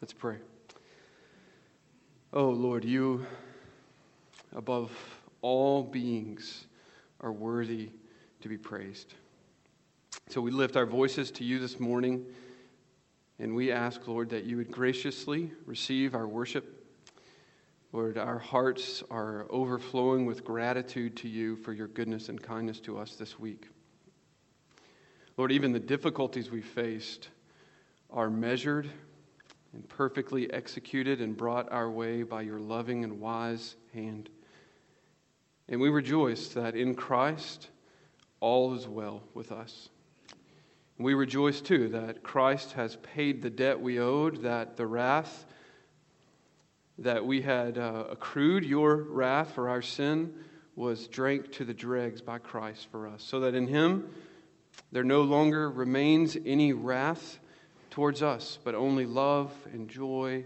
Let's pray. Oh, Lord, you, above all beings, are worthy to be praised. So we lift our voices to you this morning, and we ask, Lord, that you would graciously receive our worship. Lord, our hearts are overflowing with gratitude to you for your goodness and kindness to us this week. Lord, even the difficulties we faced are measured and perfectly executed and brought our way by your loving and wise hand. And we rejoice that in Christ all is well with us. We rejoice too that Christ has paid the debt we owed, that the wrath that we had uh, accrued, your wrath for our sin, was drank to the dregs by Christ for us, so that in him there no longer remains any wrath towards us, but only love and joy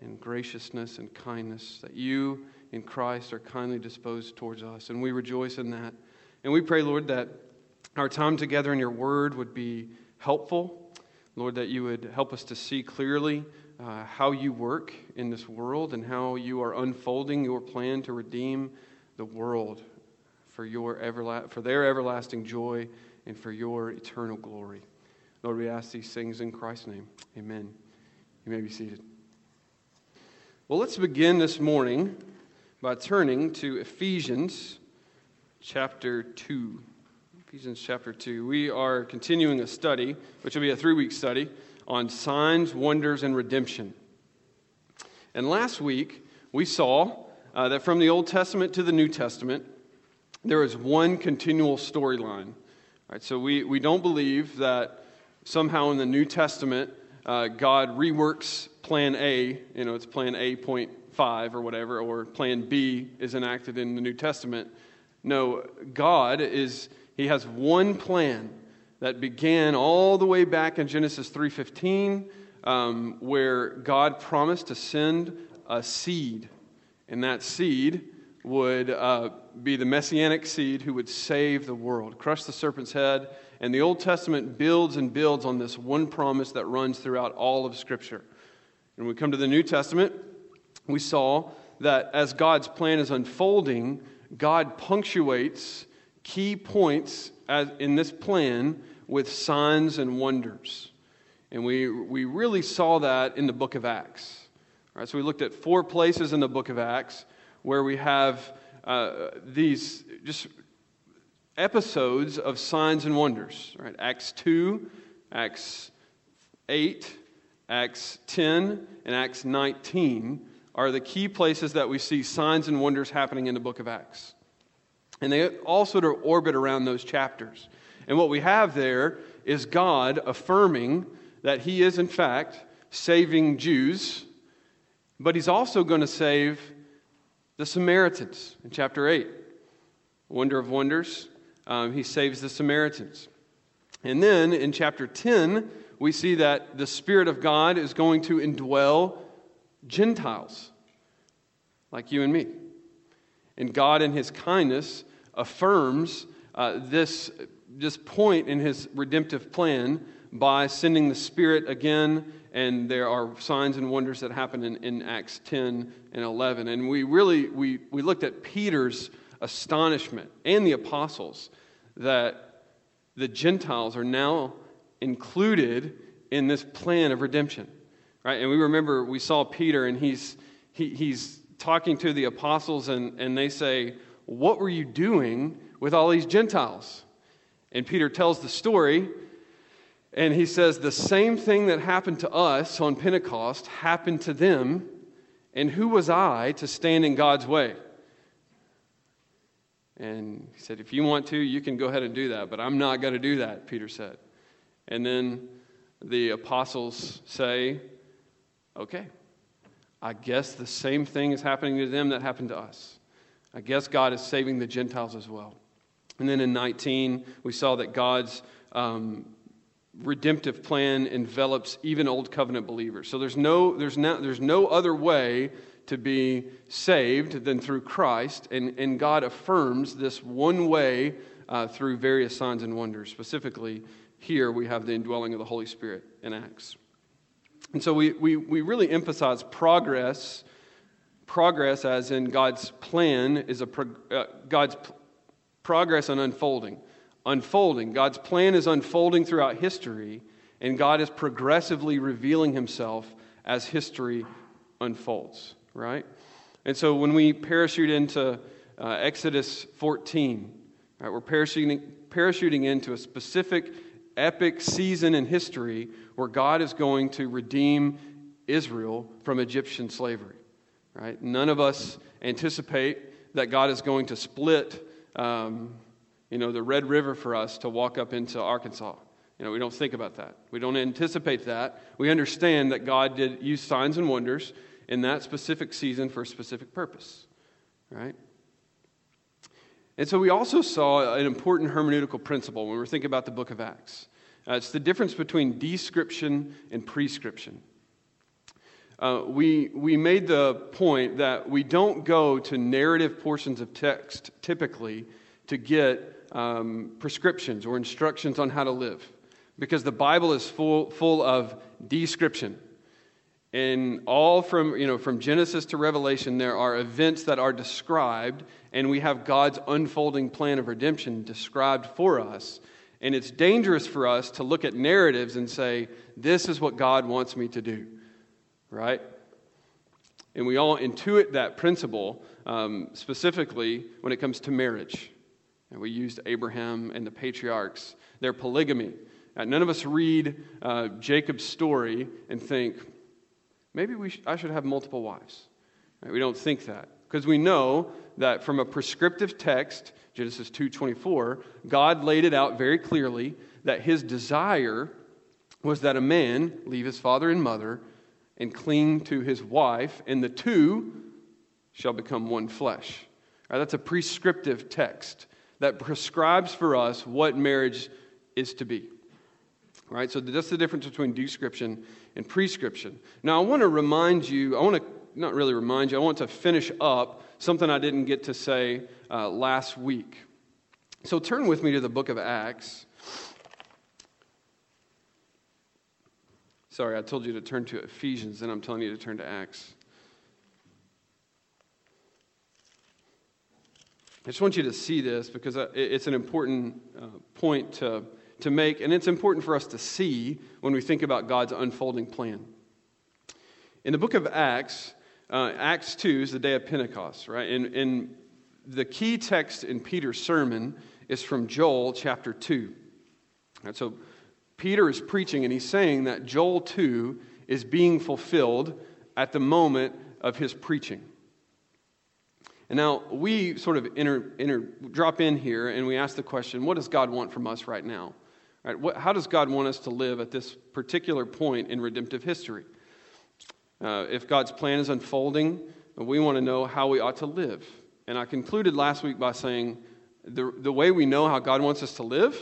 and graciousness and kindness, that you in Christ are kindly disposed towards us. And we rejoice in that. And we pray, Lord, that our time together in your word would be helpful. Lord, that you would help us to see clearly uh, how you work in this world and how you are unfolding your plan to redeem the world for, your everla- for their everlasting joy and for your eternal glory. Lord, we ask these things in Christ's name. Amen. You may be seated. Well, let's begin this morning by turning to Ephesians chapter 2. Ephesians chapter 2. We are continuing a study, which will be a three week study, on signs, wonders, and redemption. And last week, we saw uh, that from the Old Testament to the New Testament, there is one continual storyline. Right, so we, we don't believe that somehow in the New Testament, uh, God reworks plan A, you know, it's plan A.5 or whatever, or plan B is enacted in the New Testament. No, God is, He has one plan that began all the way back in Genesis 3.15, um, where God promised to send a seed, and that seed would uh, be the messianic seed who would save the world, crush the serpent's head, and the Old Testament builds and builds on this one promise that runs throughout all of Scripture. And we come to the New Testament, we saw that as God's plan is unfolding, God punctuates key points in this plan with signs and wonders. And we, we really saw that in the book of Acts. All right, so we looked at four places in the book of Acts where we have uh, these just episodes of signs and wonders. Right? Acts 2, Acts 8, Acts 10, and Acts 19 are the key places that we see signs and wonders happening in the book of Acts. And they all sort of orbit around those chapters. And what we have there is God affirming that He is, in fact, saving Jews, but He's also going to save the Samaritans in chapter 8. Wonder of wonders um, he saves the Samaritans. And then in chapter 10, we see that the Spirit of God is going to indwell Gentiles like you and me. And God, in His kindness, affirms uh, this, this point in His redemptive plan by sending the Spirit again. And there are signs and wonders that happen in, in Acts 10 and 11. And we really we, we looked at Peter's astonishment and the apostles that the Gentiles are now included in this plan of redemption. Right? And we remember we saw Peter and he's, he, he's talking to the apostles and, and they say, What were you doing with all these Gentiles? And Peter tells the story and he says, The same thing that happened to us on Pentecost happened to them. And who was I to stand in God's way? And he said, If you want to, you can go ahead and do that, but I'm not going to do that, Peter said. And then the apostles say, Okay, I guess the same thing is happening to them that happened to us. I guess God is saving the Gentiles as well. And then in 19, we saw that God's um, redemptive plan envelops even old covenant believers. So there's no, there's, no, there's no other way to be saved than through Christ, and, and God affirms this one way uh, through various signs and wonders. Specifically, here we have the indwelling of the Holy Spirit in Acts. And so we, we, we really emphasize progress, progress as in God's plan is a pro, uh, God's progress and unfolding. Unfolding. God's plan is unfolding throughout history, and God is progressively revealing himself as history unfolds, right? And so when we parachute into uh, Exodus 14, right, we're parachuting, parachuting into a specific epic season in history where God is going to redeem Israel from Egyptian slavery. Right? None of us anticipate that God is going to split, um, you know, the Red River for us to walk up into Arkansas. You know, we don't think about that. We don't anticipate that. We understand that God did use signs and wonders in that specific season for a specific purpose. Right? And so we also saw an important hermeneutical principle when we're thinking about the book of Acts. Uh, it's the difference between description and prescription. Uh, we, we made the point that we don't go to narrative portions of text typically to get um, prescriptions or instructions on how to live because the Bible is full, full of description. And all from, you know, from Genesis to Revelation, there are events that are described, and we have God's unfolding plan of redemption described for us. And it's dangerous for us to look at narratives and say, this is what God wants me to do, right? And we all intuit that principle, um, specifically when it comes to marriage. And we used Abraham and the patriarchs, their polygamy. Uh, none of us read uh, Jacob's story and think, maybe we sh- I should have multiple wives. Right? We don't think that because we know that from a prescriptive text, Genesis 2:24, God laid it out very clearly that his desire was that a man leave his father and mother and cling to his wife, and the two shall become one flesh. Right, that's a prescriptive text that prescribes for us what marriage is to be. Right? So that's the difference between description and prescription. Now, I want to remind you, I want to not really remind you, I want to finish up something I didn't get to say uh, last week. So turn with me to the book of Acts. Sorry, I told you to turn to Ephesians, then I'm telling you to turn to Acts. I just want you to see this because uh, it's an important uh, point to to make, and it's important for us to see when we think about God's unfolding plan. In the book of Acts, uh, Acts 2 is the day of Pentecost, right? And, and the key text in Peter's sermon is from Joel chapter 2. Right, so Peter is preaching, and he's saying that Joel 2 is being fulfilled at the moment of his preaching. And now we sort of drop in here and we ask the question what does God want from us right now? Right? What, how does God want us to live at this particular point in redemptive history? Uh, if God's plan is unfolding, we want to know how we ought to live. And I concluded last week by saying the, the way we know how God wants us to live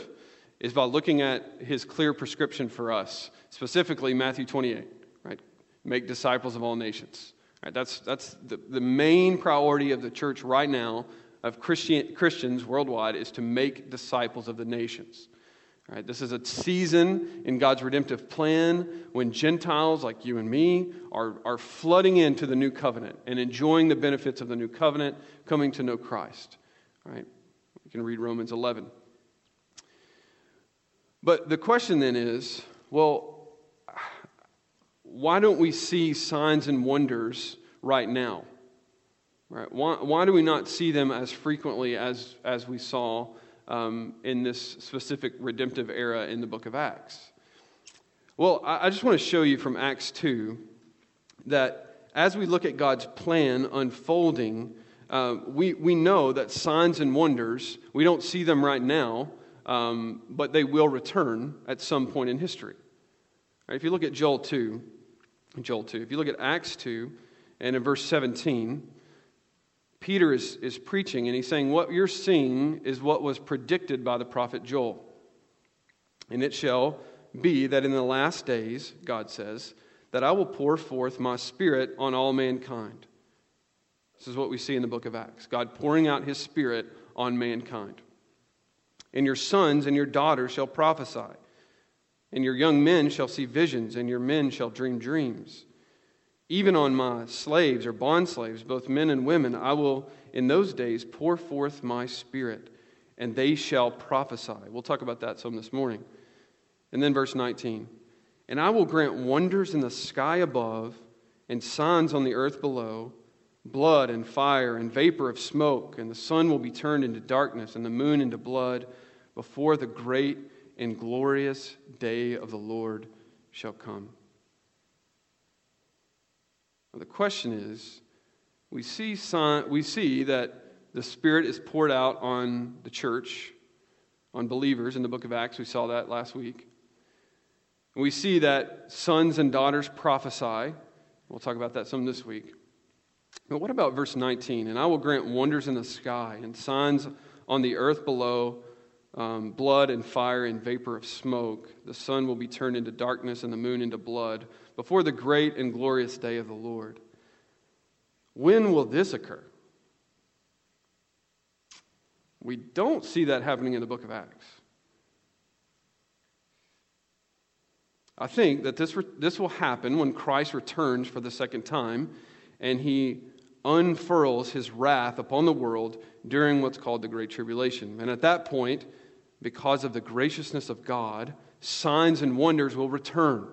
is by looking at his clear prescription for us, specifically Matthew 28, right? Make disciples of all nations. Right? That's, that's the, the main priority of the church right now, of Christian, Christians worldwide, is to make disciples of the nations. Right, this is a season in God's redemptive plan when Gentiles like you and me are, are flooding into the new covenant and enjoying the benefits of the new covenant, coming to know Christ. Right? You can read Romans 11. But the question then is well, why don't we see signs and wonders right now? Right? Why, why do we not see them as frequently as, as we saw? Um, in this specific redemptive era in the book of Acts? Well, I, I just want to show you from Acts 2 that as we look at God's plan unfolding, uh, we, we know that signs and wonders, we don't see them right now, um, but they will return at some point in history. Right, if you look at Joel 2, Joel 2, if you look at Acts 2, and in verse 17, Peter is, is preaching, and he's saying, What you're seeing is what was predicted by the prophet Joel. And it shall be that in the last days, God says, that I will pour forth my spirit on all mankind. This is what we see in the book of Acts God pouring out his spirit on mankind. And your sons and your daughters shall prophesy. and your young men shall see visions, and your men shall dream dreams. Even on my slaves or bondslaves, both men and women, I will in those days pour forth my spirit, and they shall prophesy. We'll talk about that some this morning. And then verse 19 And I will grant wonders in the sky above, and signs on the earth below blood and fire and vapor of smoke, and the sun will be turned into darkness, and the moon into blood, before the great and glorious day of the Lord shall come. Now, the question is we see, we see that the Spirit is poured out on the church, on believers in the book of Acts. We saw that last week. And we see that sons and daughters prophesy. We'll talk about that some this week. But what about verse 19? And I will grant wonders in the sky and signs on the earth below um, blood and fire and vapor of smoke. The sun will be turned into darkness and the moon into blood before the great and glorious day of the Lord. When will this occur? We don't see that happening in the book of Acts. I think that this, re- this will happen when Christ returns for the second time and he unfurls his wrath upon the world during what's called the Great Tribulation. And at that point, because of the graciousness of God, signs and wonders will return.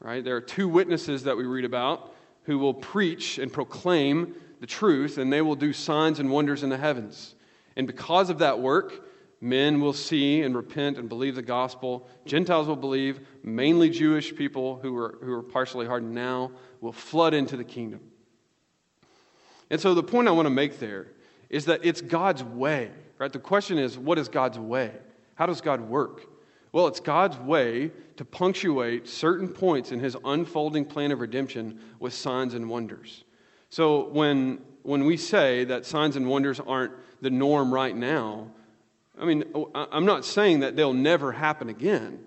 Right? There are two witnesses that we read about who will preach and proclaim the truth, and they will do signs and wonders in the heavens. And because of that work, men will see and repent and believe the gospel. Gentiles will believe. Mainly Jewish people who are, who are partially hardened now will flood into the kingdom. And so the point I want to make there is that it's God's way, right? The question is, what is God's way? How does God work? Well, it's God's way to punctuate certain points in his unfolding plan of redemption with signs and wonders. So when, when we say that signs and wonders aren't the norm right now, I mean, I'm not saying that they'll never happen again.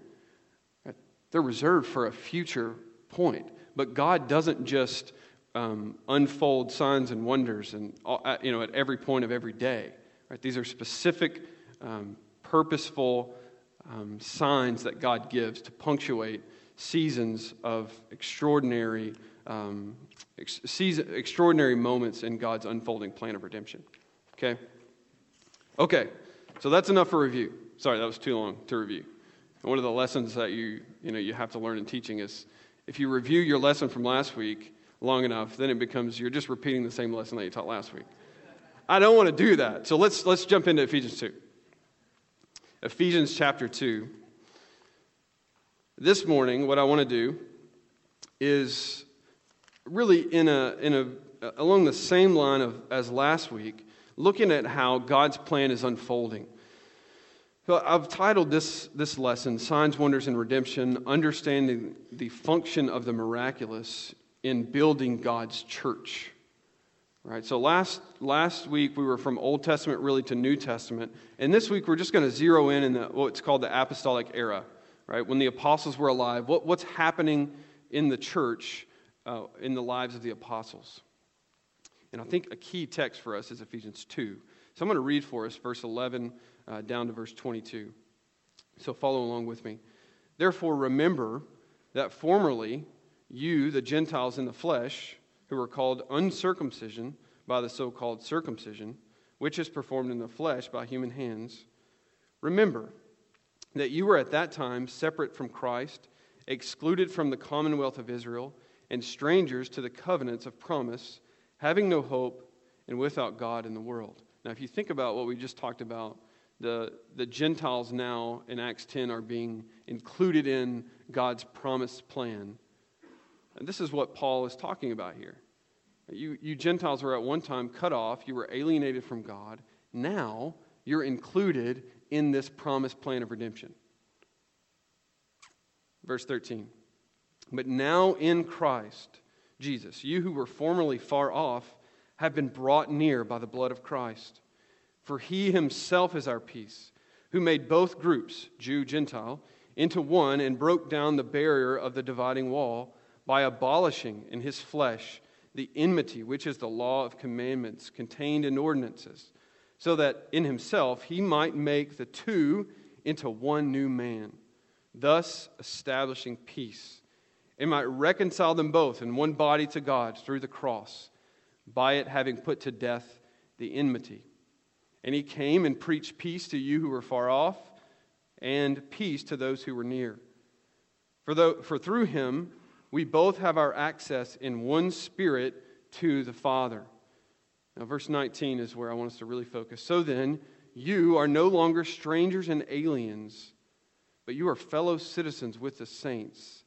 They're reserved for a future point. But God doesn't just um, unfold signs and wonders and uh, you know at every point of every day. Right? These are specific, um, purposeful um, signs that God gives to punctuate seasons of extraordinary, um, ex- season, extraordinary moments in God's unfolding plan of redemption. Okay. Okay. So that's enough for review. Sorry, that was too long to review. One of the lessons that you you know you have to learn in teaching is if you review your lesson from last week long enough, then it becomes you're just repeating the same lesson that you taught last week. I don't want to do that. So let's, let's jump into Ephesians 2. Ephesians chapter 2. This morning, what I want to do is really in a, in a, along the same line of, as last week, looking at how God's plan is unfolding. So I've titled this, this lesson, Signs, Wonders, and Redemption Understanding the Function of the Miraculous in building God's church. Right? So last, last week we were from Old Testament really to New Testament. And this week we're just going to zero in in the, what's called the apostolic era, right? When the apostles were alive, what, what's happening in the church uh, in the lives of the apostles. And I think a key text for us is Ephesians 2. So I'm going to read for us verse 11 uh, down to verse 22. So follow along with me. Therefore, remember that formerly you, the Gentiles in the flesh, who are called uncircumcision by the so called circumcision, which is performed in the flesh by human hands, remember that you were at that time separate from Christ, excluded from the commonwealth of Israel, and strangers to the covenants of promise, having no hope and without God in the world. Now, if you think about what we just talked about, the, the Gentiles now in Acts 10 are being included in God's promised plan and this is what Paul is talking about here. You, you Gentiles were at one time cut off, you were alienated from God. Now you're included in this promised plan of redemption. Verse 13. But now in Christ Jesus, you who were formerly far off have been brought near by the blood of Christ. For he himself is our peace, who made both groups, Jew, Gentile, into one and broke down the barrier of the dividing wall by abolishing in his flesh the enmity, which is the law of commandments contained in ordinances, so that in himself he might make the two into one new man, thus establishing peace, and might reconcile them both in one body to God through the cross, by it having put to death the enmity. And he came and preached peace to you who were far off, and peace to those who were near. For, though, for through him we both have our access in one spirit to the Father. Now, verse 19 is where I want us to really focus. So then, you are no longer strangers and aliens but you are fellow citizens with the saints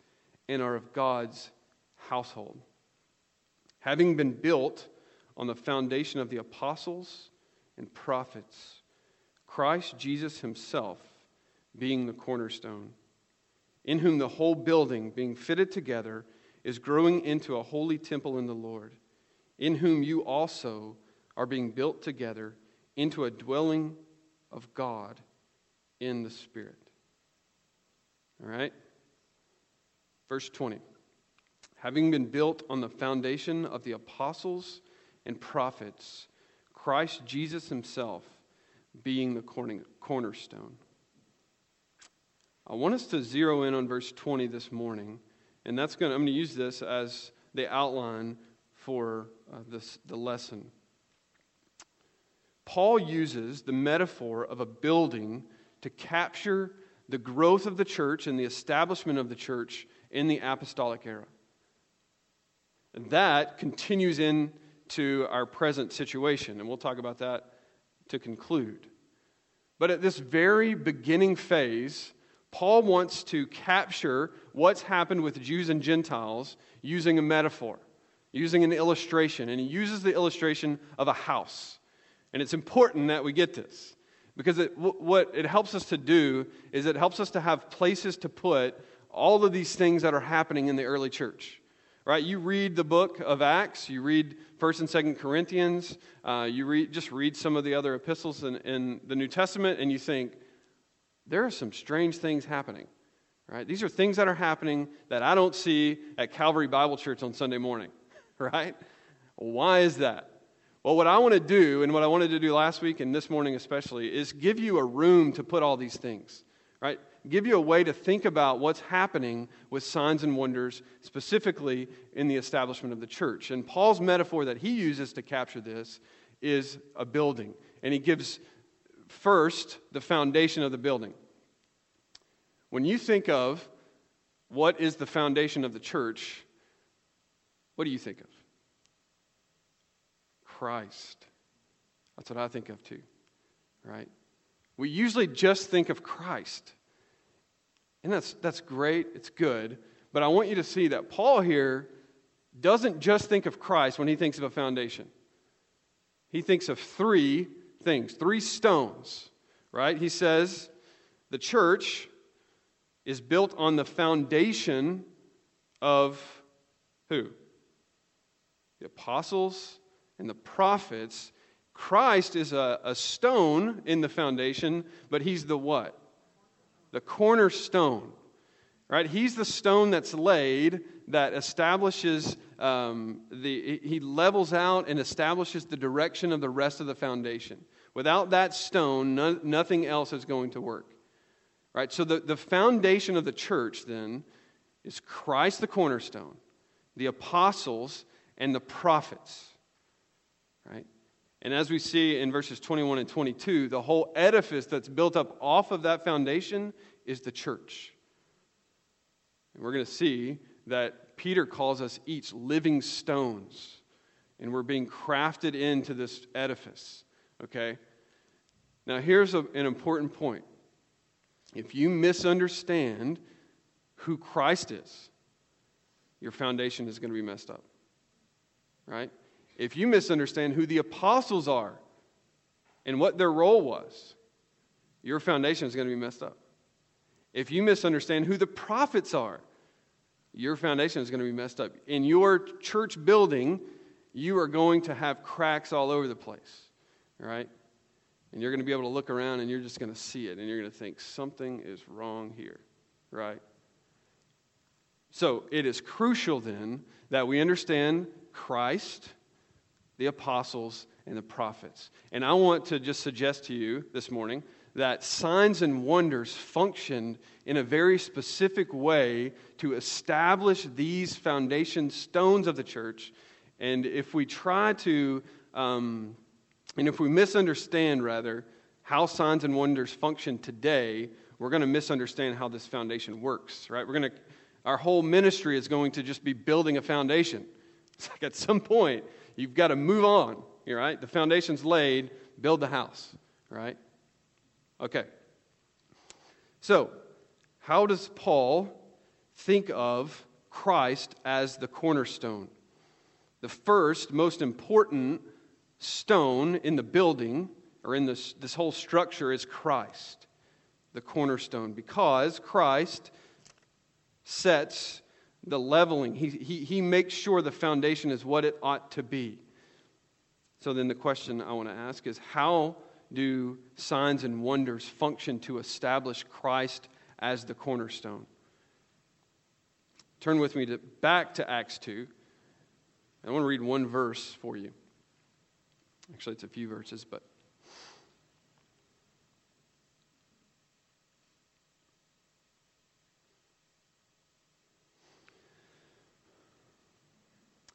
and are of God's household. Having been built on the foundation of the apostles and prophets, Christ Jesus himself being the cornerstone, in whom the whole building, being fitted together, is growing into a holy temple in the Lord, in whom you also are being built together into a dwelling of God in the Spirit. All right? Verse 20. Having been built on the foundation of the apostles and prophets, Christ Jesus himself being the cornerstone. I want us to zero in on verse 20 this morning, and that's going to, I'm going to use this as the outline for uh, this, the lesson. Paul uses the metaphor of a building to capture the growth of the church and the establishment of the church in the apostolic era. And that continues into our present situation, and we'll talk about that to conclude. But at this very beginning phase, Paul wants to capture what's happened with Jews and Gentiles using a metaphor, using an illustration. And he uses the illustration of a house. And it's important that we get this because it, what it helps us to do is it helps us to have places to put all of these things that are happening in the early church. Right? You read the book of Acts, you read 1st and 2nd Corinthians, uh, you read, just read some of the other epistles in, in the New Testament, and you think, there are some strange things happening. Right? These are things that are happening that I don't see at Calvary Bible Church on Sunday morning. Right? Why is that? Well, what I want to do, and what I wanted to do last week and this morning especially, is give you a room to put all these things, right? Give you a way to think about what's happening with signs and wonders, specifically in the establishment of the church. And Paul's metaphor that he uses to capture this is a building. And he gives first the foundation of the building. When you think of what is the foundation of the church, what do you think of? Christ. That's what I think of too, right? We usually just think of Christ. And that's, that's great, it's good. But I want you to see that Paul here doesn't just think of Christ when he thinks of a foundation. He thinks of three things, three stones, right? He says the church is built on the foundation of who? The apostles and the prophets, Christ is a, a stone in the foundation, but he's the what? The cornerstone. Right? He's the stone that's laid that establishes um, the, he levels out and establishes the direction of the rest of the foundation. Without that stone, no, nothing else is going to work. Right? So the, the foundation of the church then is Christ the cornerstone, the apostles, and the prophets right? And as we see in verses 21 and 22, the whole edifice that's built up off of that foundation is the church. And we're going to see that Peter calls us each living stones, and we're being crafted into this edifice, okay? Now, here's a, an important point. If you misunderstand who Christ is, your foundation is going to be messed up, right? if you misunderstand who the apostles are and what their role was, your foundation is going to be messed up. If you misunderstand who the prophets are, your foundation is going to be messed up. In your church building, you are going to have cracks all over the place, right? And you're going to be able to look around and you're just going to see it and you're going to think something is wrong here, right? So it is crucial then that we understand Christ the apostles, and the prophets. And I want to just suggest to you this morning that signs and wonders functioned in a very specific way to establish these foundation stones of the church. And if we try to, um, and if we misunderstand, rather, how signs and wonders function today, we're going to misunderstand how this foundation works, right? We're going to, our whole ministry is going to just be building a foundation. It's like at some point, you've got to move on, right? The foundation's laid, build the house, right? Okay. So, how does Paul think of Christ as the cornerstone? The first, most important stone in the building or in this, this whole structure is Christ, the cornerstone, because Christ sets the leveling. He, he, he makes sure the foundation is what it ought to be. So then the question I want to ask is how do signs and wonders function to establish Christ as the cornerstone? Turn with me to, back to Acts 2. I want to read one verse for you. Actually, it's a few verses, but.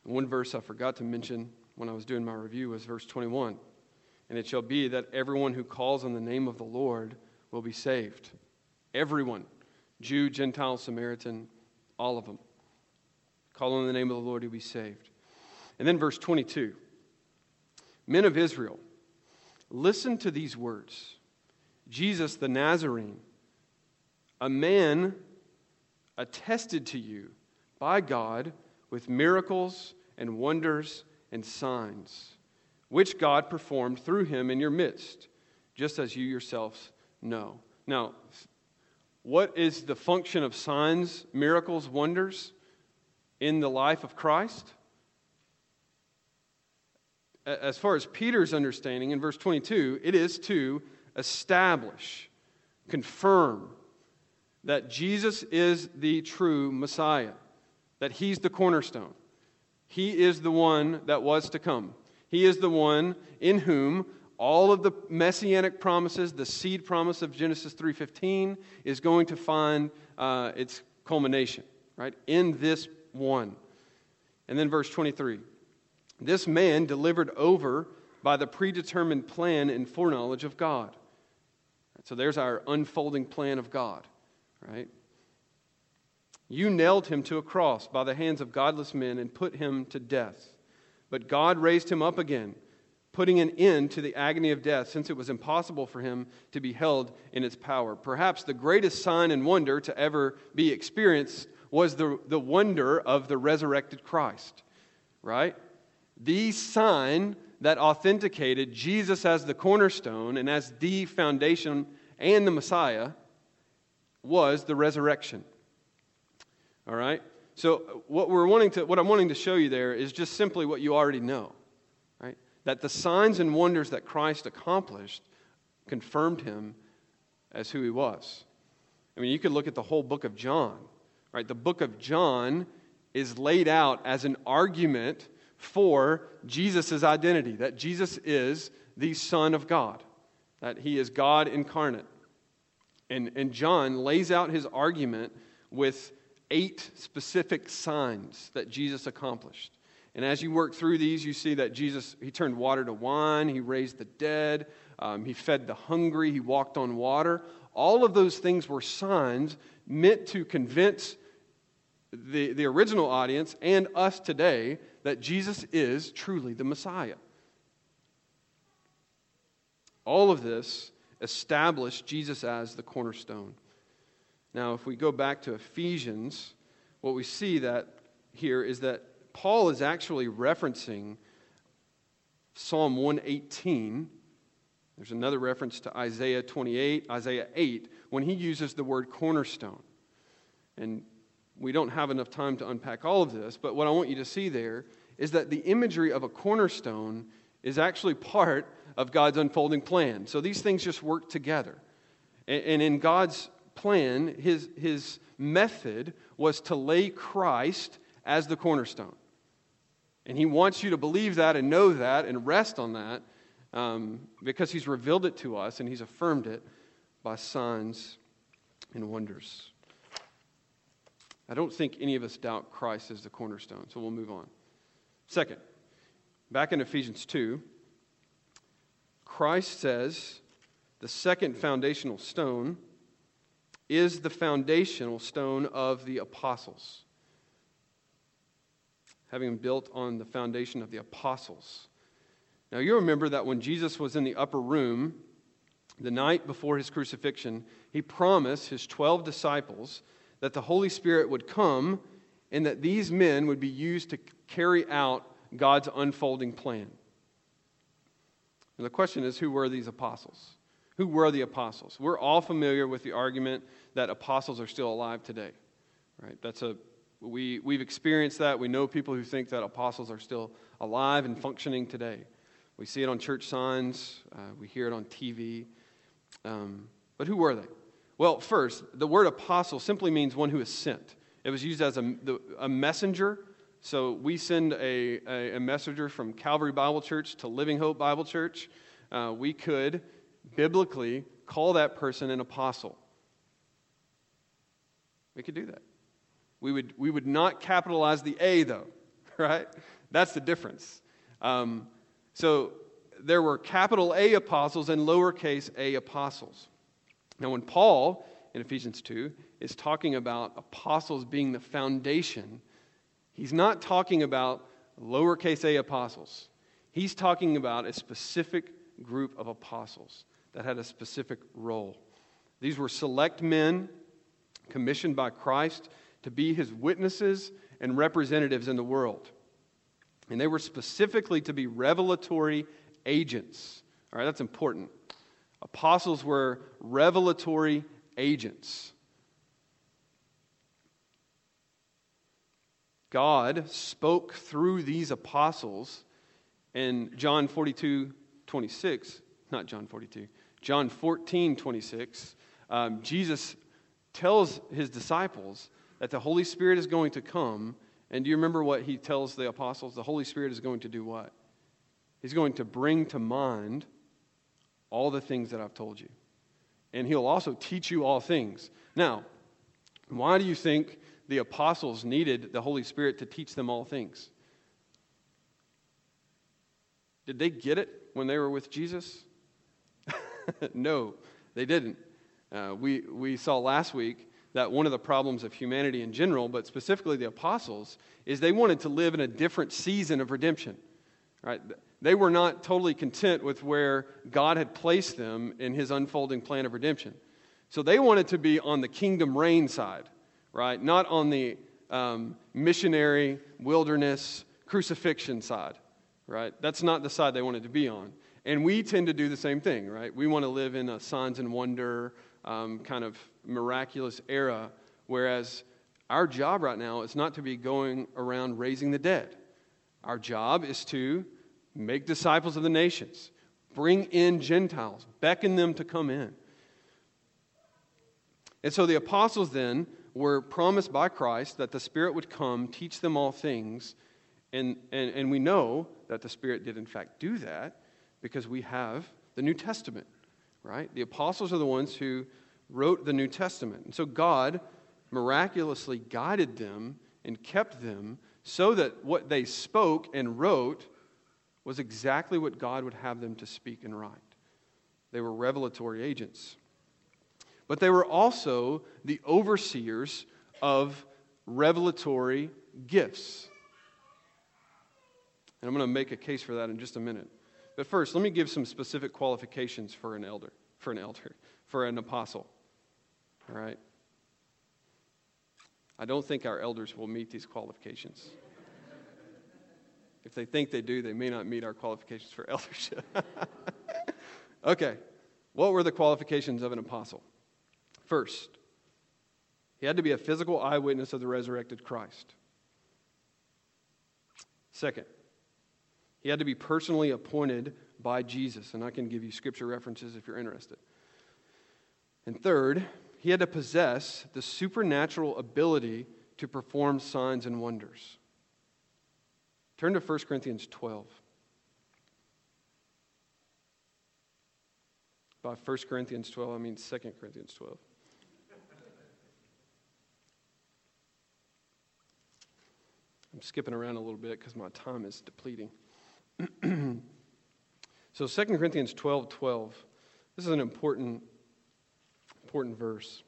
One verse I forgot to mention when I was doing my review was verse 21. And it shall be that everyone who calls on the name of the Lord will be saved. Everyone, Jew, Gentile, Samaritan, all of them. Call on the name of the Lord, you'll be saved. And then verse 22 Men of Israel, listen to these words Jesus the Nazarene, a man attested to you by God with miracles and wonders and signs which God performed through him in your midst, just as you yourselves know. Now, what is the function of signs, miracles, wonders in the life of Christ? As far as Peter's understanding in verse 22, it is to establish, confirm that Jesus is the true Messiah, that he's the cornerstone. He is the one that was to come. He is the one in whom all of the messianic promises, the seed promise of Genesis 3:15 is going to find uh, its culmination, right? In this one. And then verse 23. This man delivered over by the predetermined plan and foreknowledge of God. So there's our unfolding plan of God, right? You nailed him to a cross by the hands of godless men and put him to death. But God raised him up again, putting an end to the agony of death, since it was impossible for him to be held in its power. Perhaps the greatest sign and wonder to ever be experienced was the, the wonder of the resurrected Christ, right? The sign that authenticated Jesus as the cornerstone and as the foundation and the Messiah was the resurrection. All right? So what we're wanting to what I'm wanting to show you there is just simply what you already know. Right? That the signs and wonders that Christ accomplished confirmed him as who he was. I mean, you could look at the whole book of John. Right? The book of John is laid out as an argument for Jesus' identity, that Jesus is the Son of God, that he is God incarnate. And, and John lays out his argument with eight specific signs that Jesus accomplished. And as you work through these, you see that Jesus, he turned water to wine, he raised the dead, um, he fed the hungry, he walked on water. All of those things were signs meant to convince the, the original audience and us today that Jesus is truly the Messiah. All of this established Jesus as the cornerstone. Now, if we go back to Ephesians, what we see that here is that Paul is actually referencing Psalm 118. There's another reference to Isaiah 28, Isaiah 8, when he uses the word cornerstone. And we don't have enough time to unpack all of this, but what I want you to see there is that the imagery of a cornerstone is actually part of God's unfolding plan. So these things just work together. And in God's plan, his, his method was to lay Christ as the cornerstone. And he wants you to believe that and know that and rest on that um, because he's revealed it to us and he's affirmed it. by signs and wonders. I don't think any of us doubt Christ as the cornerstone, so we'll move on. Second, back in Ephesians 2, Christ says the second foundational stone is the foundational stone of the apostles. Having built on the foundation of the apostles. Now, you remember that when Jesus was in the upper room the night before his crucifixion, he promised his 12 disciples that the Holy Spirit would come and that these men would be used to carry out God's unfolding plan. And the question is who were these apostles? Who were the apostles? We're all familiar with the argument that apostles are still alive today. Right? That's a we, we've experienced that. We know people who think that apostles are still alive and functioning today. We see it on church signs, uh, we hear it on TV. Um, but who were they? Well, first, the word apostle simply means one who is sent. It was used as a, a messenger. So we send a, a, a, messenger from Calvary Bible Church to Living Hope Bible Church. Uh, we could biblically call that person an apostle. We could do that. We would, we would not capitalize the A, though, right? That's the difference. Um, so there were capital A apostles and lowercase a apostles. Now, when Paul in Ephesians 2 is talking about apostles being the foundation, he's not talking about lowercase a apostles. He's talking about a specific group of apostles that had a specific role. These were select men commissioned by Christ to be his witnesses and representatives in the world. And they were specifically to be revelatory agents. All right, that's important. Apostles were revelatory agents. God spoke through these apostles in John 42 26, not John 42, John 14 26. Um, Jesus tells his disciples that the Holy Spirit is going to come. And do you remember what he tells the apostles? The Holy Spirit is going to do what? He's going to bring to mind all the things that I've told you. And he'll also teach you all things. Now, why do you think the apostles needed the Holy Spirit to teach them all things? Did they get it when they were with Jesus? no, they didn't. Uh, we, we saw last week that one of the problems of humanity in general, but specifically the apostles, is they wanted to live in a different season of redemption. Right? They were not totally content with where God had placed them in his unfolding plan of redemption. So they wanted to be on the kingdom reign side, right? Not on the um, missionary, wilderness, crucifixion side, right? That's not the side they wanted to be on. And we tend to do the same thing, right? We want to live in a signs and wonder um, kind of miraculous era, whereas our job right now is not to be going around raising the dead. Our job is to make disciples of the nations, bring in Gentiles, beckon them to come in. And so the apostles then were promised by Christ that the Spirit would come, teach them all things. And, and, and we know that the Spirit did, in fact, do that because we have the New Testament, right? The apostles are the ones who wrote the New Testament. And so God miraculously guided them and kept them so that what they spoke and wrote was exactly what God would have them to speak and write. They were revelatory agents. But they were also the overseers of revelatory gifts. And I'm going to make a case for that in just a minute. But first, let me give some specific qualifications for an elder, for an elder, for an apostle. All right? I don't think our elders will meet these qualifications. If they think they do, they may not meet our qualifications for eldership. okay, what were the qualifications of an apostle? First, he had to be a physical eyewitness of the resurrected Christ. Second, he had to be personally appointed by Jesus, and I can give you scripture references if you're interested. And third, he had to possess the supernatural ability to perform signs and wonders. Turn to 1 Corinthians 12. by 1 Corinthians 12, I mean 2 Corinthians 12. I'm skipping around a little bit because my time is depleting. so 2 Corinthians 12 12. This is an important, important verse.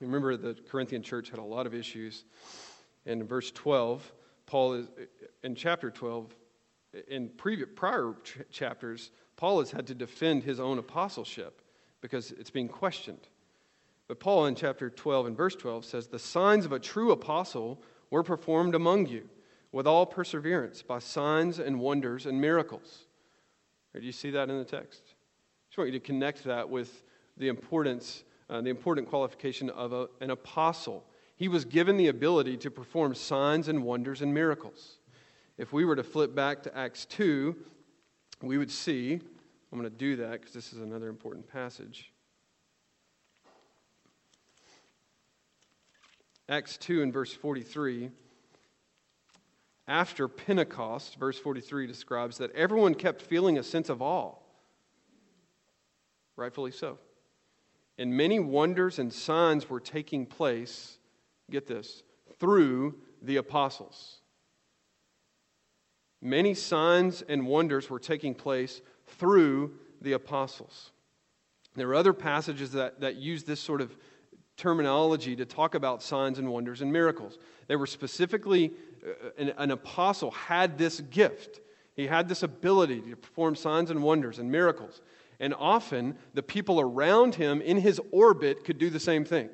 Remember, the Corinthian church had a lot of issues. And in verse 12, Paul is, in chapter 12, in previous, prior ch- chapters, Paul has had to defend his own apostleship because it's being questioned. But Paul in chapter 12 and verse 12 says, The signs of a true apostle were performed among you with all perseverance by signs and wonders and miracles. do you see that in the text? I just want you to connect that with the importance, uh, the important qualification of a, an apostle. He was given the ability to perform signs and wonders and miracles. If we were to flip back to Acts 2, we would see, I'm going to do that because this is another important passage. Acts 2 and verse 43. After Pentecost, verse 43 describes that everyone kept feeling a sense of awe. Rightfully so. And many wonders and signs were taking place, get this, through the apostles. Many signs and wonders were taking place through the apostles. There are other passages that, that use this sort of terminology to talk about signs and wonders and miracles. They were specifically, uh, an, an, apostle had this gift. He had this ability to perform signs and wonders and miracles. And often, the people around him in his orbit could do the same thing.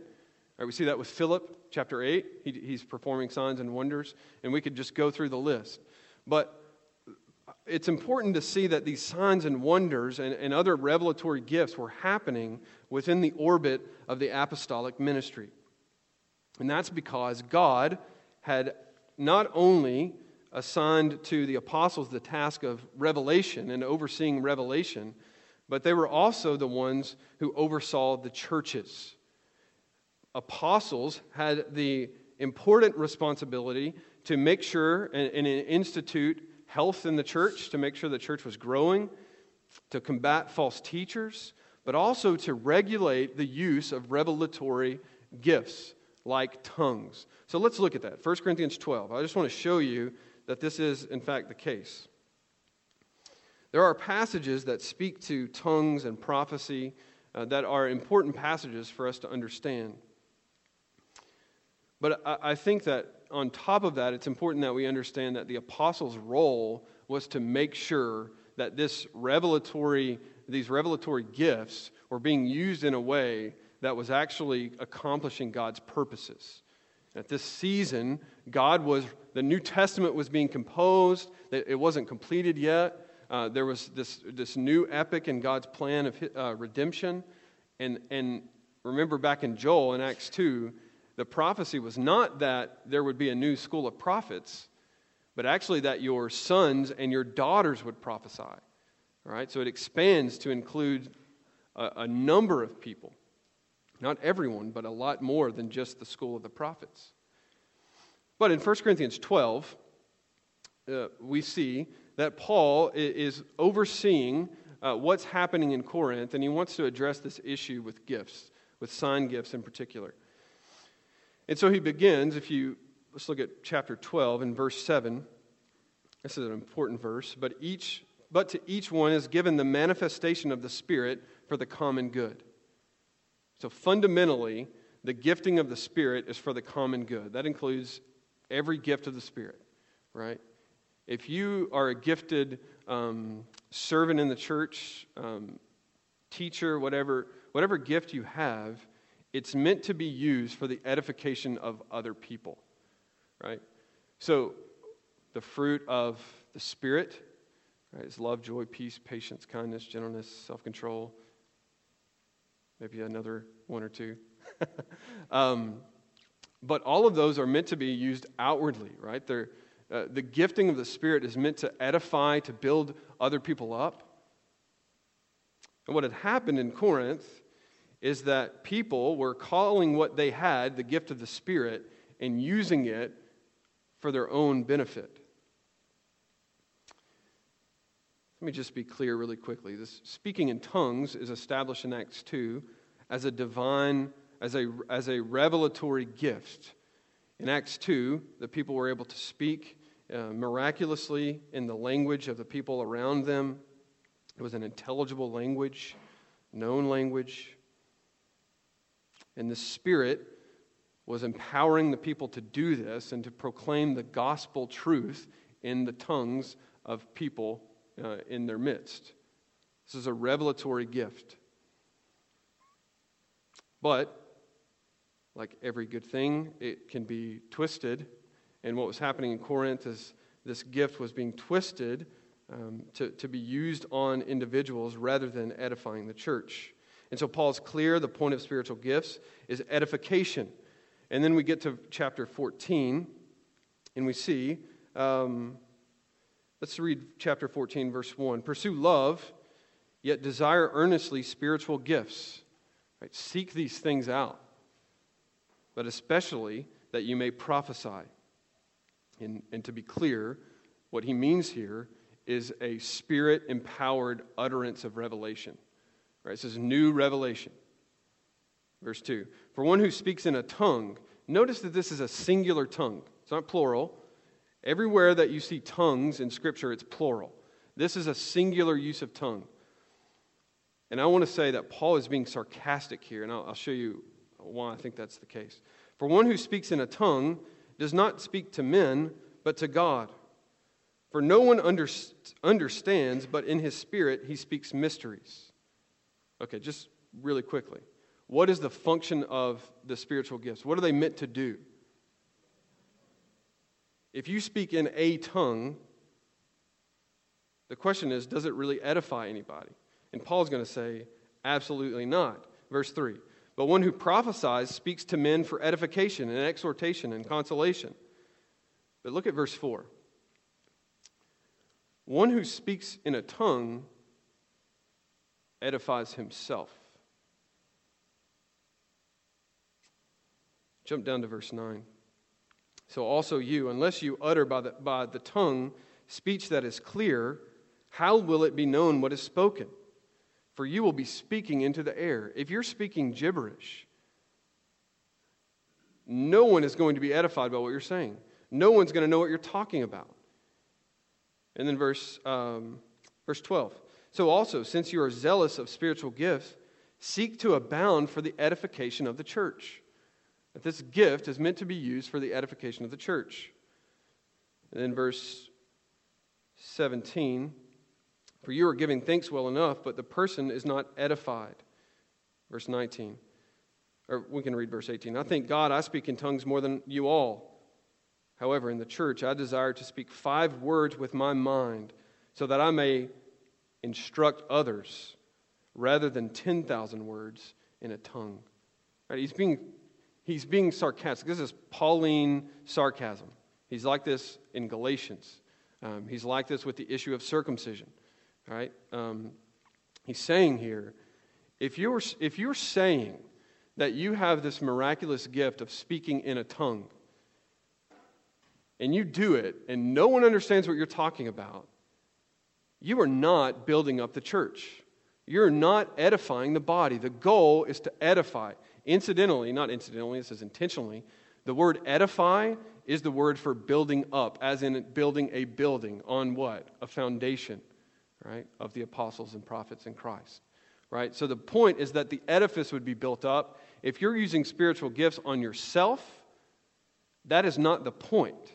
We see that with Philip, chapter 8. He, he's performing signs and wonders, and we could just go through the list. But it's important to see that these signs and wonders and, and other revelatory gifts were happening within the orbit of the apostolic ministry. And that's because God had not only assigned to the apostles the task of revelation and overseeing revelation, but they were also the ones who oversaw the churches. Apostles had the important responsibility to make sure and, and institute health in the church, to make sure the church was growing, to combat false teachers, but also to regulate the use of revelatory gifts like tongues. So let's look at that. 1 Corinthians 12. I just want to show you that this is, in fact, the case. There are passages that speak to tongues and prophecy uh, that are important passages for us to understand. But I, I think that on top of that, it's important that we understand that the apostles' role was to make sure that this revelatory, these revelatory gifts were being used in a way that was actually accomplishing God's purposes. At this season, God was, the New Testament was being composed, it wasn't completed yet. Uh, there was this, this new epic in God's plan of uh, redemption. And, and remember back in Joel in Acts 2, the prophecy was not that there would be a new school of prophets, but actually that your sons and your daughters would prophesy. All right? So it expands to include a, a number of people. Not everyone, but a lot more than just the school of the prophets. But in 1 Corinthians 12, uh, we see that Paul is overseeing uh, what's happening in Corinth, and he wants to address this issue with gifts, with sign gifts in particular. And so he begins, if you let's look at chapter 12 and verse 7. This is an important verse, but each but to each one is given the manifestation of the Spirit for the common good. So fundamentally, the gifting of the Spirit is for the common good. That includes every gift of the Spirit, right? If you are a gifted um, servant in the church, um, teacher, whatever, whatever gift you have, it's meant to be used for the edification of other people, right? So, the fruit of the Spirit right, is love, joy, peace, patience, kindness, gentleness, self control. Maybe another one or two. um, but all of those are meant to be used outwardly, right? They're, uh, the gifting of the Spirit is meant to edify, to build other people up. And what had happened in Corinth is that people were calling what they had the gift of the Spirit and using it for their own benefit. Let me just be clear really quickly. This speaking in tongues is established in Acts 2 as a divine, as a, as a revelatory gift. In Acts 2, the people were able to speak uh, miraculously in the language of the people around them. It was an intelligible language, known language. And the Spirit was empowering the people to do this and to proclaim the gospel truth in the tongues of people uh, in their midst. This is a revelatory gift. But, like every good thing, it can be twisted. And what was happening in Corinth is this gift was being twisted um, to, to be used on individuals rather than edifying the church. And so Paul's clear the point of spiritual gifts is edification. And then we get to chapter 14, and we see, um, let's read chapter 14, verse 1. Pursue love, yet desire earnestly spiritual gifts. Right? Seek these things out, but especially that you may prophesy. And, and to be clear, what he means here is a spirit empowered utterance of revelation. Right? This is new revelation. Verse 2 For one who speaks in a tongue, notice that this is a singular tongue, it's not plural. Everywhere that you see tongues in Scripture, it's plural. This is a singular use of tongue. And I want to say that Paul is being sarcastic here, and I'll, I'll show you why I think that's the case. For one who speaks in a tongue does not speak to men, but to God. For no one under, understands, but in his spirit he speaks mysteries. Okay, just really quickly. What is the function of the spiritual gifts? What are they meant to do? If you speak in a tongue, the question is does it really edify anybody? And Paul's going to say, absolutely not. Verse 3 But one who prophesies speaks to men for edification and exhortation and consolation. But look at verse 4. One who speaks in a tongue edifies himself. Jump down to verse 9. So also you, unless you utter by the, by the tongue speech that is clear, how will it be known what is spoken? For you will be speaking into the air. If you're speaking gibberish, no one is going to be edified by what you're saying. No one's going to know what you're talking about. And then verse, um, verse 12. So also, since you are zealous of spiritual gifts, seek to abound for the edification of the church that this gift is meant to be used for the edification of the church. And then verse 17 For you are giving thanks well enough, but the person is not edified. Verse 19. Or we can read verse 18. I thank God I speak in tongues more than you all. However, in the church, I desire to speak five words with my mind so that I may instruct others rather than 10,000 words in a tongue. Right? He's being he's being sarcastic. This is Pauline sarcasm. He's like this in Galatians. Um, he's like this with the issue of circumcision. Right? Um, he's saying here, if you're, if you're saying that you have this miraculous gift of speaking in a tongue, and you do it, and no one understands what you're talking about, you are not building up the church. You're not edifying the body. The goal is to edify. Incidentally, not incidentally, this is intentionally, the word edify is the word for building up, as in building a building on what? A foundation, right? Of the apostles and prophets in Christ, right? So the point is that the edifice would be built up. If you're using spiritual gifts on yourself, that is not the point,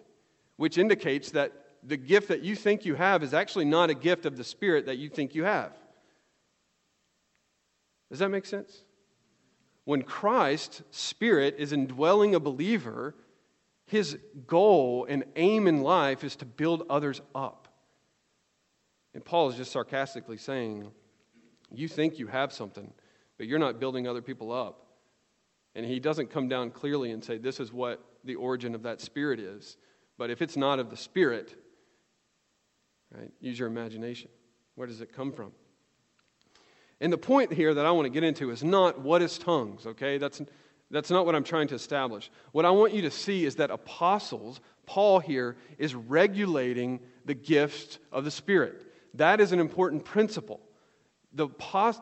which indicates that the gift that you think you have is actually not a gift of the Spirit that you think you have. Does that make sense? When Christ's Spirit is indwelling a believer, his goal and aim in life is to build others up. And Paul is just sarcastically saying, You think you have something, but you're not building other people up. And he doesn't come down clearly and say, This is what the origin of that spirit is. But if it's not of the spirit, right, use your imagination. Where does it come from? And the point here that I want to get into is not what is tongues, okay? That's, that's not what I'm trying to establish. What I want you to see is that apostles, Paul here, is regulating the gift of the Spirit. That is an important principle. The,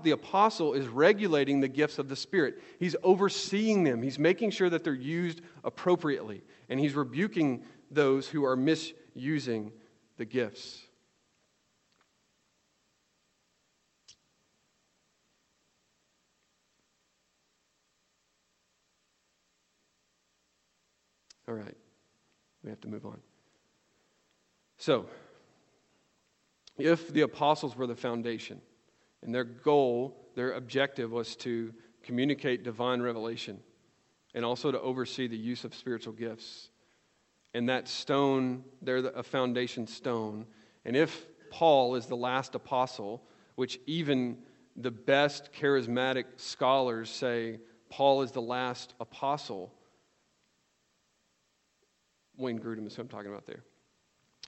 the apostle is regulating the gifts of the Spirit. He's overseeing them. He's making sure that they're used appropriately. And he's rebuking those who are misusing the gifts. All right, we have to move on. So, if the apostles were the foundation, and their goal, their objective was to communicate divine revelation and also to oversee the use of spiritual gifts. And that stone, they're a foundation stone. And if Paul is the last apostle, which even the best charismatic scholars say Paul is the last apostle, Wayne Grudem is who I'm talking about there.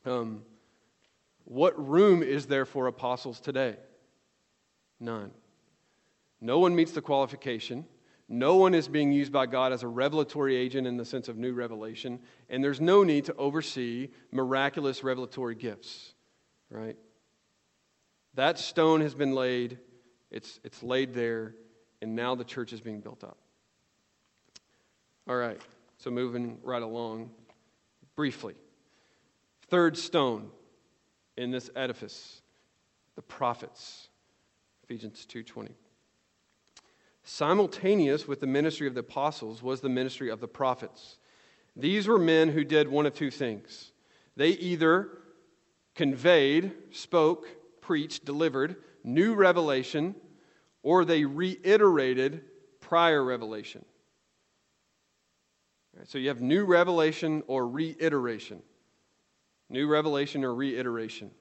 Um, what room is there for apostles today? None. No one meets the qualification. No one is being used by God as a revelatory agent in the sense of new revelation, and there's no need to oversee miraculous revelatory gifts, right? That stone has been laid, it's, it's laid there, and now the church is being built up. All right, so moving right along briefly. Third stone in this edifice, the prophets. Ephesians 2:20. Simultaneous with the ministry of the apostles was the ministry of the prophets. These were men who did one of two things. They either conveyed, spoke, preached, delivered new revelation, or they reiterated prior revelation. So you have new revelation or reiteration. New revelation or reiteration.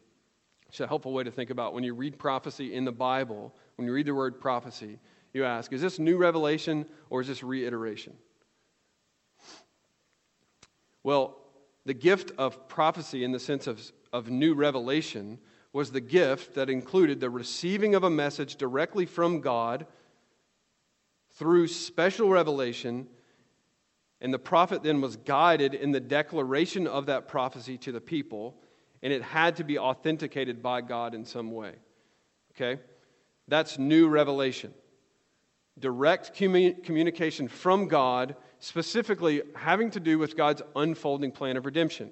It's a helpful way to think about when you read prophecy in the Bible, when you read the word prophecy, you ask, is this new revelation or is this reiteration? Well, the gift of prophecy in the sense of, of new revelation was the gift that included the receiving of a message directly from God through special revelation and the prophet then was guided in the declaration of that prophecy to the people, and it had to be authenticated by God in some way. Okay? That's new revelation. Direct commun- communication from God, specifically having to do with God's unfolding plan of redemption.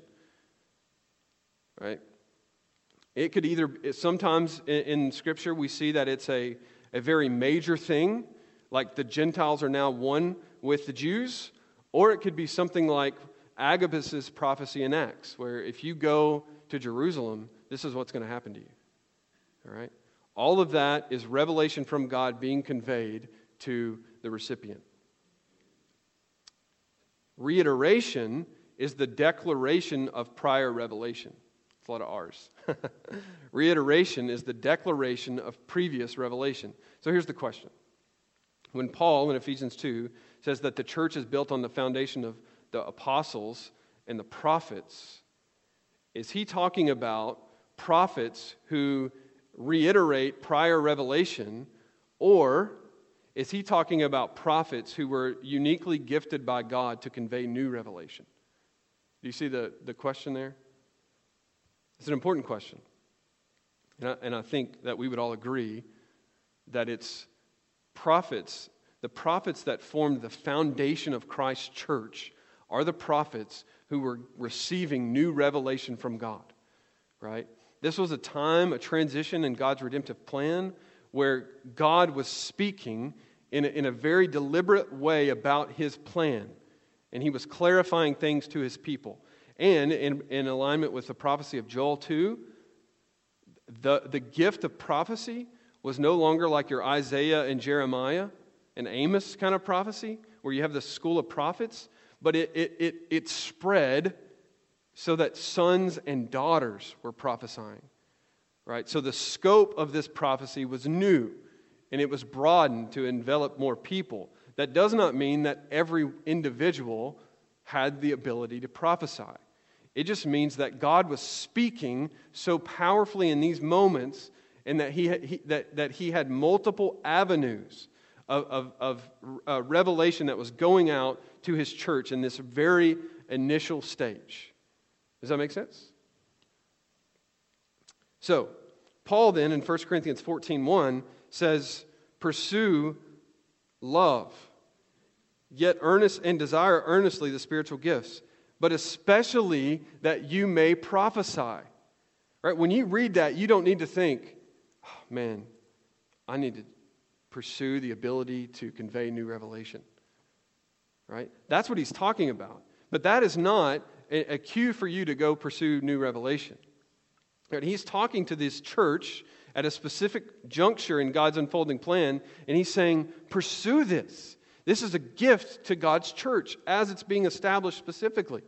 Right? It could either, sometimes in, in Scripture, we see that it's a, a very major thing, like the Gentiles are now one with the Jews or it could be something like Agabus' prophecy in Acts, where if you go to Jerusalem, this is what's going to happen to you. All right? All of that is revelation from God being conveyed to the recipient. Reiteration is the declaration of prior revelation. It's a lot of R's. Reiteration is the declaration of previous revelation. So here's the question. When Paul in Ephesians 2 says that the church is built on the foundation of the apostles and the prophets. Is he talking about prophets who reiterate prior revelation, or is he talking about prophets who were uniquely gifted by God to convey new revelation? Do you see the, the question there? It's an important question. And I, and I think that we would all agree that it's prophets the prophets that formed the foundation of Christ's church are the prophets who were receiving new revelation from God, right? This was a time, a transition in God's redemptive plan where God was speaking in a, in a very deliberate way about his plan. And he was clarifying things to his people. And in, in alignment with the prophecy of Joel 2, the, the gift of prophecy was no longer like your Isaiah and Jeremiah an Amos kind of prophecy where you have the school of prophets, but it, it, it, it spread so that sons and daughters were prophesying. Right? So the scope of this prophecy was new and it was broadened to envelop more people. That does not mean that every individual had the ability to prophesy. It just means that God was speaking so powerfully in these moments and that he, he that, that he had multiple avenues of, of, of uh, revelation that was going out to his church in this very initial stage. Does that make sense? So, Paul then in 1 Corinthians 14 1 says, Pursue love, yet earnest and desire earnestly the spiritual gifts, but especially that you may prophesy. Right? When you read that, you don't need to think, oh, man, I need to pursue the ability to convey new revelation. Right? That's what he's talking about. But that is not a, a cue for you to go pursue new revelation. Right? He's talking to this church at a specific juncture in God's unfolding plan, and he's saying, Pursue this. This is a gift to God's church as it's being established specifically,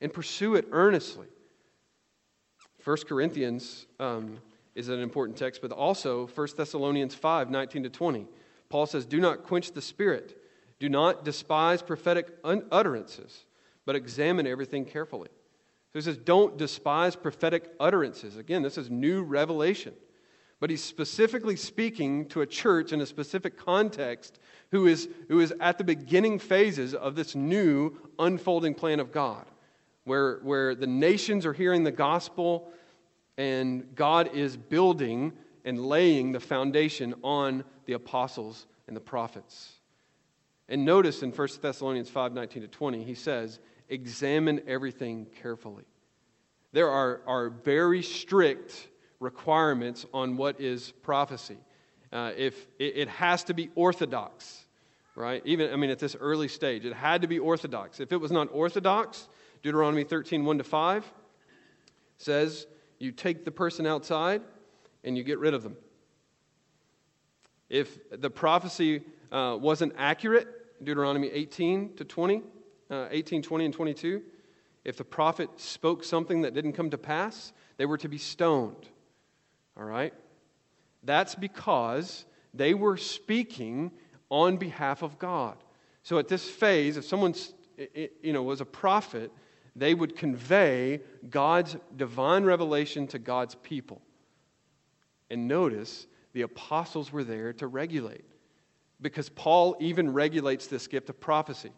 and pursue it earnestly. 1 Corinthians um, is an important text, but also 1 Thessalonians 5 19 to 20. Paul says, Do not quench the spirit, do not despise prophetic utterances, but examine everything carefully. So he says, Don't despise prophetic utterances. Again, this is new revelation. But he's specifically speaking to a church in a specific context who is, who is at the beginning phases of this new unfolding plan of God, where, where the nations are hearing the gospel and God is building and laying the foundation on the apostles and the prophets. And notice in 1 Thessalonians 5 19 to 20, he says, Examine everything carefully. There are, are very strict requirements on what is prophecy. Uh, if it, it has to be orthodox, right? Even, I mean, at this early stage, it had to be orthodox. If it was not orthodox, Deuteronomy 13, 1 to 5 says, you take the person outside and you get rid of them. If the prophecy uh, wasn't accurate, Deuteronomy 18 to 20, uh, 18, 20, and 22, if the prophet spoke something that didn't come to pass, they were to be stoned. All right? That's because they were speaking on behalf of God. So at this phase, if someone you know, was a prophet, they would convey God's divine revelation to God's people. And notice, the apostles were there to regulate. Because Paul even regulates this gift of prophecy.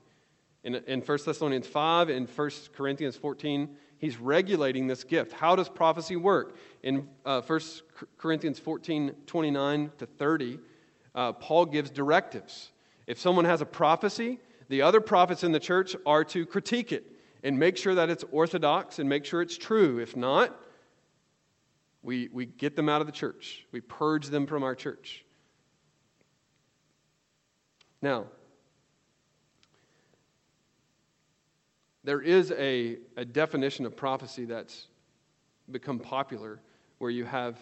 In, in 1 Thessalonians 5 and 1 Corinthians 14, he's regulating this gift. How does prophecy work? In uh, 1 Corinthians 14, 29 to 30, uh, Paul gives directives. If someone has a prophecy, the other prophets in the church are to critique it and make sure that it's orthodox and make sure it's true. If not, we, we get them out of the church, we purge them from our church. Now, there is a, a definition of prophecy that's become popular where you have,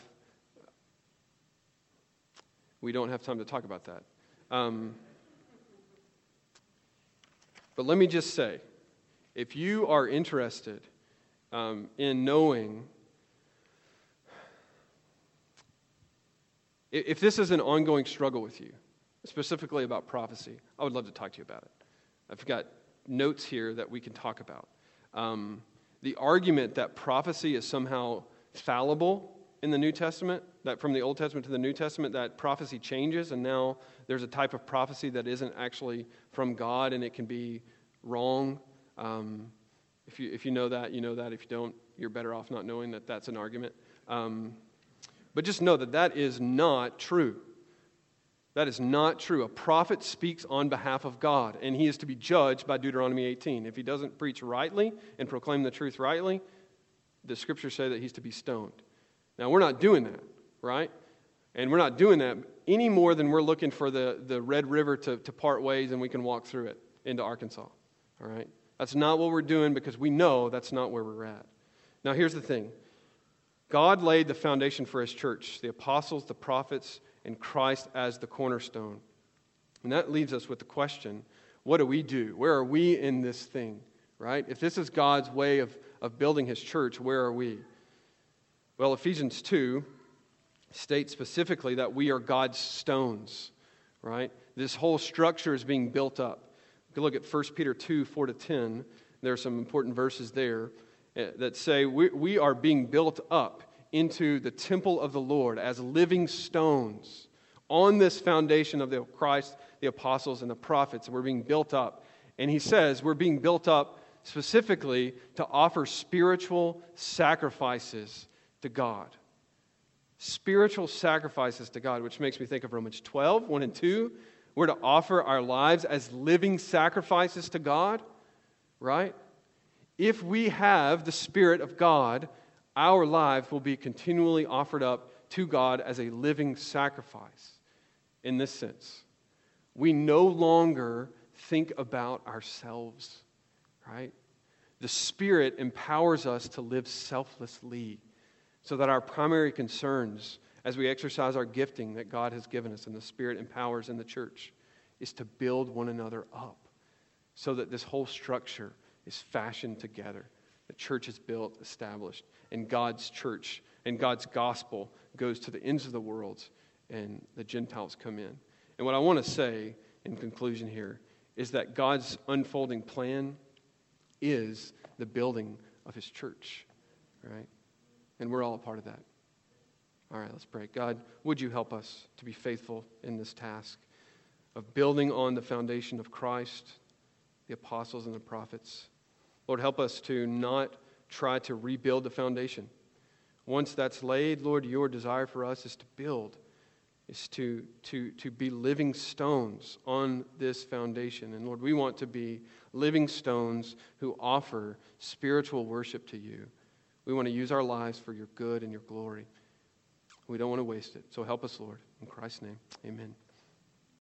we don't have time to talk about that. Um, but let me just say, if you are interested um, in knowing, if this is an ongoing struggle with you, specifically about prophecy, I would love to talk to you about it. I've got notes here that we can talk about. Um, the argument that prophecy is somehow fallible in the New Testament, that from the Old Testament to the New Testament, that prophecy changes, and now there's a type of prophecy that isn't actually from God and it can be wrong. Um, if, you, if you know that, you know that. If you don't, you're better off not knowing that that's an argument. Um, but just know that that is not true. That is not true. A prophet speaks on behalf of God, and he is to be judged by Deuteronomy 18. If he doesn't preach rightly and proclaim the truth rightly, the scriptures say that he's to be stoned. Now, we're not doing that, right? And we're not doing that any more than we're looking for the, the Red River to, to part ways and we can walk through it into Arkansas, all right? That's not what we're doing because we know that's not where we're at. Now, here's the thing God laid the foundation for his church the apostles, the prophets, and Christ as the cornerstone. And that leaves us with the question what do we do? Where are we in this thing, right? If this is God's way of, of building his church, where are we? Well, Ephesians 2 states specifically that we are God's stones, right? This whole structure is being built up you look at 1 Peter 2 4 to 10. There are some important verses there eh, that say we, we are being built up into the temple of the Lord as living stones on this foundation of the Christ, the apostles, and the prophets. We're being built up. And he says we're being built up specifically to offer spiritual sacrifices to God. spiritual sacrifices to God, which makes me think of Romans 12, 1 and 2. We're to offer our lives as living sacrifices to God, right? If we have the Spirit of God, our lives will be continually offered up to God as a living sacrifice in this sense. We no longer think about ourselves, right? The Spirit empowers us to live selflessly so that our primary concerns as we exercise our gifting that God has given us and the Spirit empowers in the church is to build one another up so that this whole structure is fashioned together. The church is built, established, and God's church and God's gospel goes to the ends of the world and the Gentiles come in. And what I want to say in conclusion here is that God's unfolding plan is the building of his church, right? And we're all a part of that. All right, let's pray. God, would you help us to be faithful in this task of building on the foundation of Christ, the apostles, and the prophets? Lord, help us to not try to rebuild the foundation. Once that's laid, Lord, your desire for us is to build, is to, to, to be living stones on this foundation. And Lord, we want to be living stones who offer spiritual worship to you. We want to use our lives for your good and your glory. We don't want to waste it. So help us, Lord. In Christ's name, amen.